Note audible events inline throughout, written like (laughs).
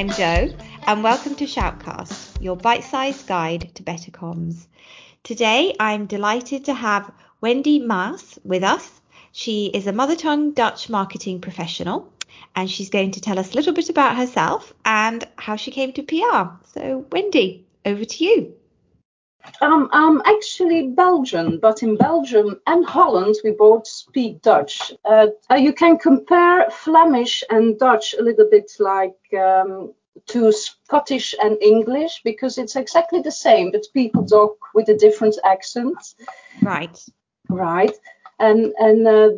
I'm Jo, and welcome to Shout!Cast, your bite sized guide to better comms. Today, I'm delighted to have Wendy Maes with us. She is a mother tongue Dutch marketing professional, and she's going to tell us a little bit about herself and how she came to PR. So, Wendy, over to you. Um, I'm actually Belgian, but in Belgium and Holland we both speak Dutch. Uh, you can compare Flemish and Dutch a little bit like um, to Scottish and English because it's exactly the same, but people talk with a different accent. Right. Right. And and uh,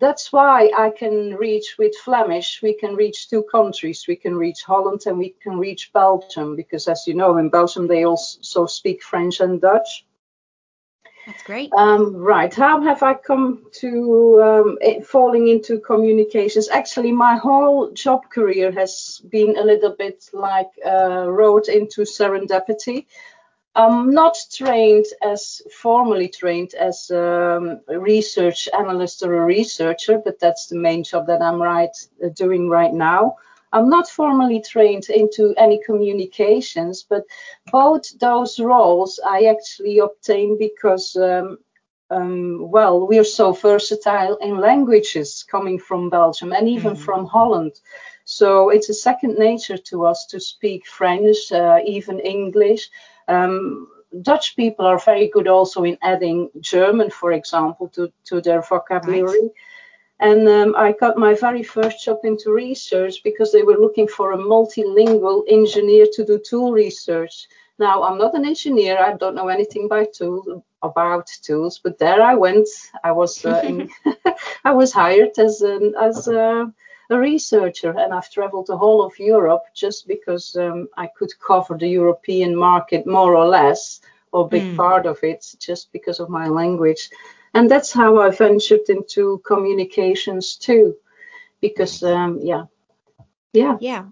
that's why I can reach with Flemish. We can reach two countries. We can reach Holland and we can reach Belgium because, as you know, in Belgium they also speak French and Dutch. That's great. Um, right. How have I come to um, falling into communications? Actually, my whole job career has been a little bit like uh, road into serendipity. I'm not trained as formally trained as um, a research analyst or a researcher, but that's the main job that I'm right uh, doing right now. I'm not formally trained into any communications, but both those roles I actually obtained because, um, um, well, we are so versatile in languages coming from Belgium and even mm-hmm. from Holland. So it's a second nature to us to speak French, uh, even English. Um, Dutch people are very good also in adding German, for example, to, to their vocabulary. And um, I got my very first job into research because they were looking for a multilingual engineer to do tool research. Now, I'm not an engineer. I don't know anything about tools, about tools, but there I went. I was uh, in, (laughs) (laughs) I was hired as an as a a researcher and I've traveled the whole of Europe just because um, I could cover the European market more or less, or a big mm. part of it, just because of my language. And that's how I ventured into communications too, because, um, yeah. Yeah. Yeah.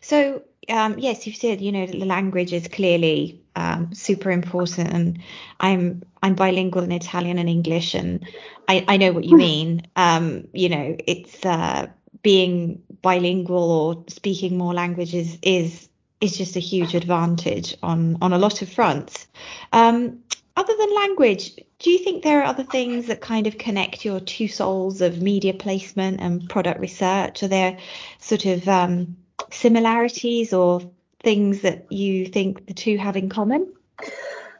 So, um, yes, you've said, you know, the language is clearly um, super important, and I'm I'm bilingual in Italian and English, and I, I know what you (laughs) mean. Um, you know, it's uh, being bilingual or speaking more languages is is just a huge advantage on on a lot of fronts. Um, other than language, do you think there are other things that kind of connect your two souls of media placement and product research? Are there sort of um, similarities or things that you think the two have in common?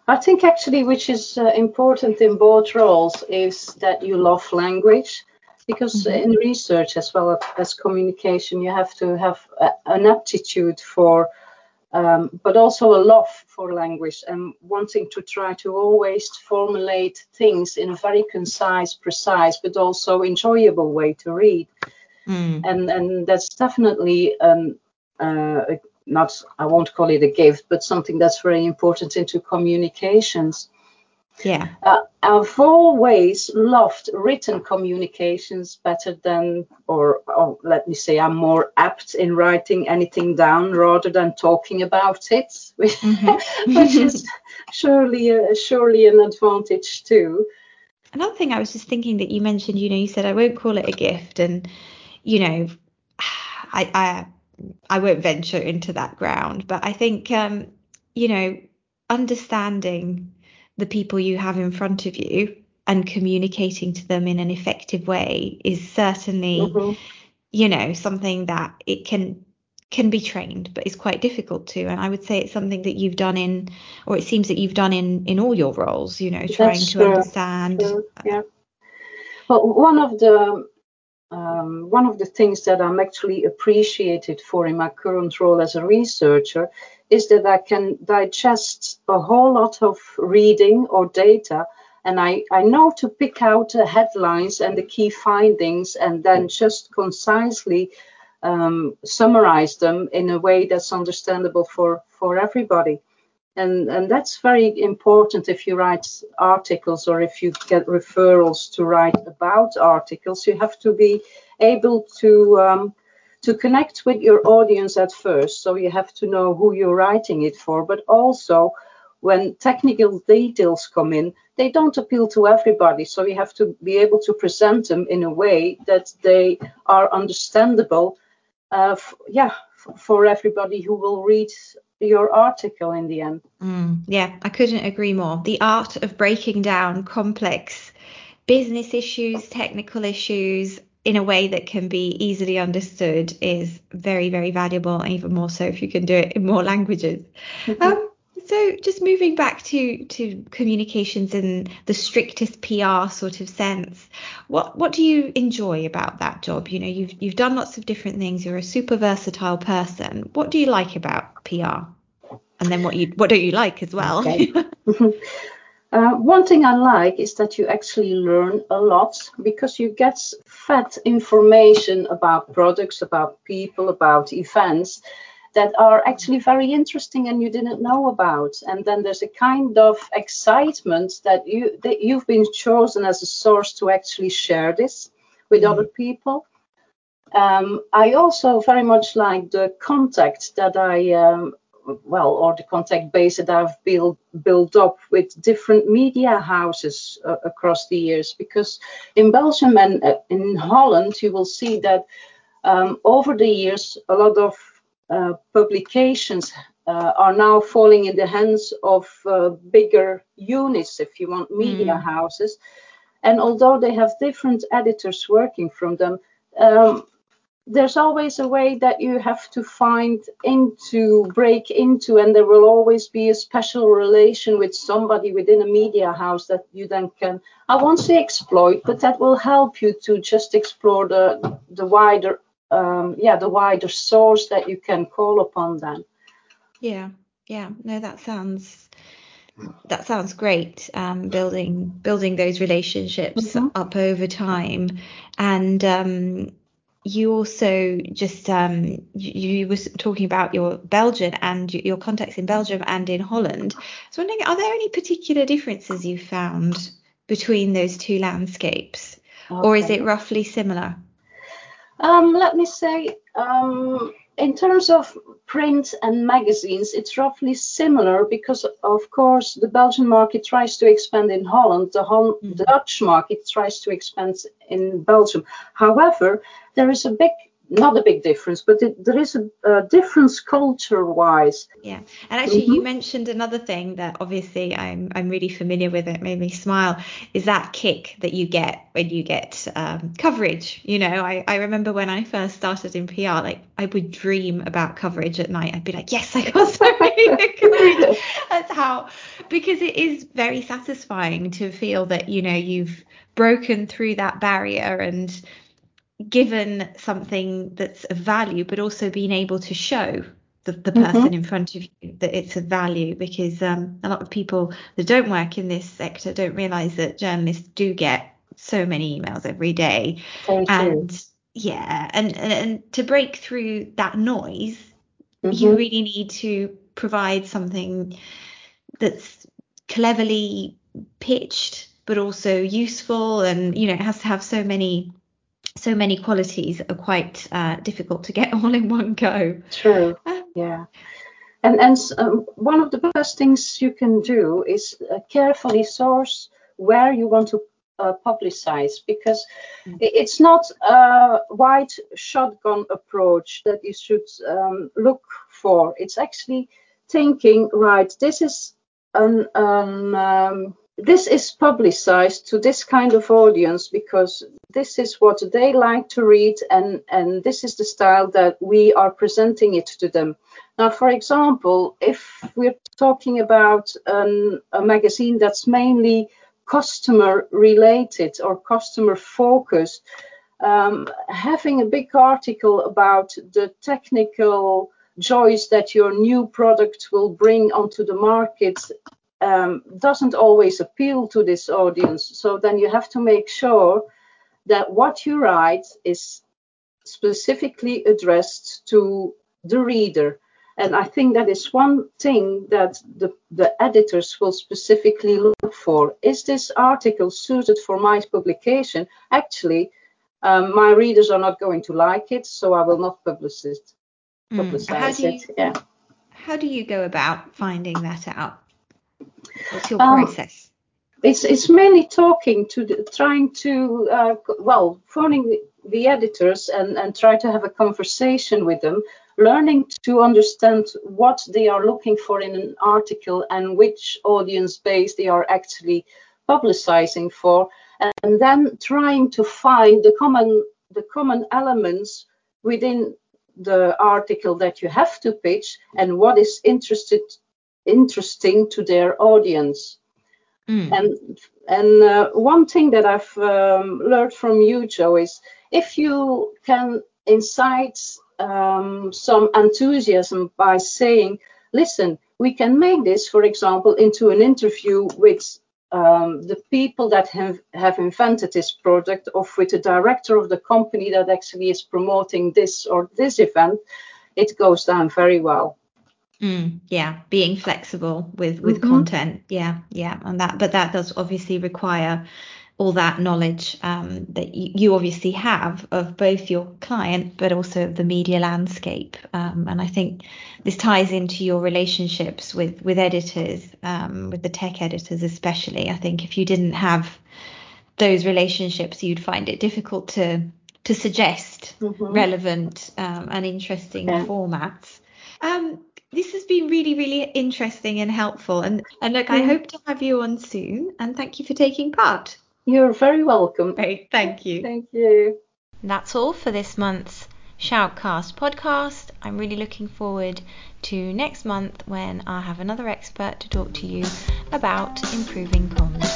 I think actually, which is uh, important in both roles, is that you love language because mm-hmm. in research as well as communication you have to have a, an aptitude for um, but also a love for language and wanting to try to always formulate things in a very concise precise but also enjoyable way to read mm. and and that's definitely um, uh, not i won't call it a gift but something that's very important into communications yeah. Uh, I've always loved written communications better than, or, or, let me say, I'm more apt in writing anything down rather than talking about it, mm-hmm. (laughs) which is surely, surely an advantage too. Another thing I was just thinking that you mentioned, you know, you said I won't call it a gift, and you know, (sighs) I I I won't venture into that ground, but I think um, you know, understanding the people you have in front of you and communicating to them in an effective way is certainly mm-hmm. you know something that it can can be trained but it's quite difficult to and i would say it's something that you've done in or it seems that you've done in in all your roles you know trying That's to true. understand yeah well one of the um, one of the things that I'm actually appreciated for in my current role as a researcher is that I can digest a whole lot of reading or data and I, I know to pick out the headlines and the key findings and then just concisely um, summarize them in a way that's understandable for, for everybody. And, and that's very important if you write articles or if you get referrals to write about articles. You have to be able to um, to connect with your audience at first. So you have to know who you're writing it for, but also when technical details come in, they don't appeal to everybody. So you have to be able to present them in a way that they are understandable, uh, f- yeah, f- for everybody who will read your article in the end. Mm, yeah, I couldn't agree more. The art of breaking down complex business issues, technical issues in a way that can be easily understood is very, very valuable, even more so if you can do it in more languages. Mm-hmm. Um, so just moving back to to communications in the strictest PR sort of sense, what what do you enjoy about that job? You know, you've you've done lots of different things. You're a super versatile person. What do you like about PR? And then what you what don't you like as well? Okay. (laughs) (laughs) uh, one thing I like is that you actually learn a lot because you get fed information about products, about people, about events that are actually very interesting and you didn't know about. And then there's a kind of excitement that you that you've been chosen as a source to actually share this with mm-hmm. other people. Um, I also very much like the contact that I um, well, or the contact base that I've built built up with different media houses uh, across the years. Because in Belgium and uh, in Holland, you will see that um, over the years, a lot of uh, publications uh, are now falling in the hands of uh, bigger units, if you want, media mm. houses. And although they have different editors working from them, um, there's always a way that you have to find into, break into, and there will always be a special relation with somebody within a media house that you then can, I won't say exploit, but that will help you to just explore the the wider um, yeah the wider source that you can call upon then. Yeah yeah. No that sounds that sounds great um, building building those relationships mm-hmm. up over time. And um, you also just um, you, you was talking about your Belgian and your contacts in Belgium and in Holland. So wondering, are there any particular differences you found between those two landscapes, okay. or is it roughly similar? Um, let me say, um, in terms of print and magazines, it's roughly similar because, of course, the Belgian market tries to expand in Holland, the, Hol- mm-hmm. the Dutch market tries to expand in Belgium. However, there is a big not a big difference, but it, there is a, a difference culture-wise. Yeah, and actually, mm-hmm. you mentioned another thing that obviously I'm I'm really familiar with. It made me smile. Is that kick that you get when you get um, coverage? You know, I I remember when I first started in PR, like I would dream about coverage at night. I'd be like, yes, I got so (laughs) many coverage. That's how, because it is very satisfying to feel that you know you've broken through that barrier and given something that's of value, but also being able to show the, the mm-hmm. person mm-hmm. in front of you that it's of value because um, a lot of people that don't work in this sector don't realize that journalists do get so many emails every day. Thank and you. yeah, and, and, and to break through that noise, mm-hmm. you really need to provide something that's cleverly pitched but also useful and you know it has to have so many so many qualities are quite uh, difficult to get (laughs) all in one go. True. Um, yeah. And and um, one of the best things you can do is uh, carefully source where you want to uh, publicize because mm. it's not a wide shotgun approach that you should um, look for. It's actually thinking, right, this is an, an um, this is publicized to this kind of audience because this is what they like to read and, and this is the style that we are presenting it to them. Now, for example, if we're talking about an, a magazine that's mainly customer related or customer focused, um, having a big article about the technical joys that your new product will bring onto the market um, doesn't always appeal to this audience. So then you have to make sure that what you write is specifically addressed to the reader. And I think that is one thing that the, the editors will specifically look for. Is this article suited for my publication? Actually, um, my readers are not going to like it, so I will not publish it. Publicize mm. how do you, it. Yeah. How do you go about finding that out? What's your um, process? It's it's mainly talking to the, trying to uh, well phoning the, the editors and and try to have a conversation with them learning to understand what they are looking for in an article and which audience base they are actually publicizing for, and then trying to find the common the common elements within the article that you have to pitch and what is interested interesting to their audience. Mm. And and uh, one thing that I've um, learned from you, Jo, is if you can incite um, some enthusiasm by saying, listen, we can make this, for example, into an interview with um, the people that have, have invented this product or with the director of the company that actually is promoting this or this event, it goes down very well. Mm, yeah, being flexible with with mm-hmm. content. Yeah, yeah, and that, but that does obviously require all that knowledge um, that you, you, obviously have of both your client but also the media landscape. Um, and I think this ties into your relationships with with editors, um, with the tech editors especially. I think if you didn't have those relationships, you'd find it difficult to to suggest mm-hmm. relevant um, and interesting yeah. formats. Um, this has been really, really interesting and helpful. And, and look, I mm. hope to have you on soon. And thank you for taking part. You're very welcome. Great. Thank you. Thank you. That's all for this month's Shout!Cast podcast. I'm really looking forward to next month when I have another expert to talk to you about improving comms.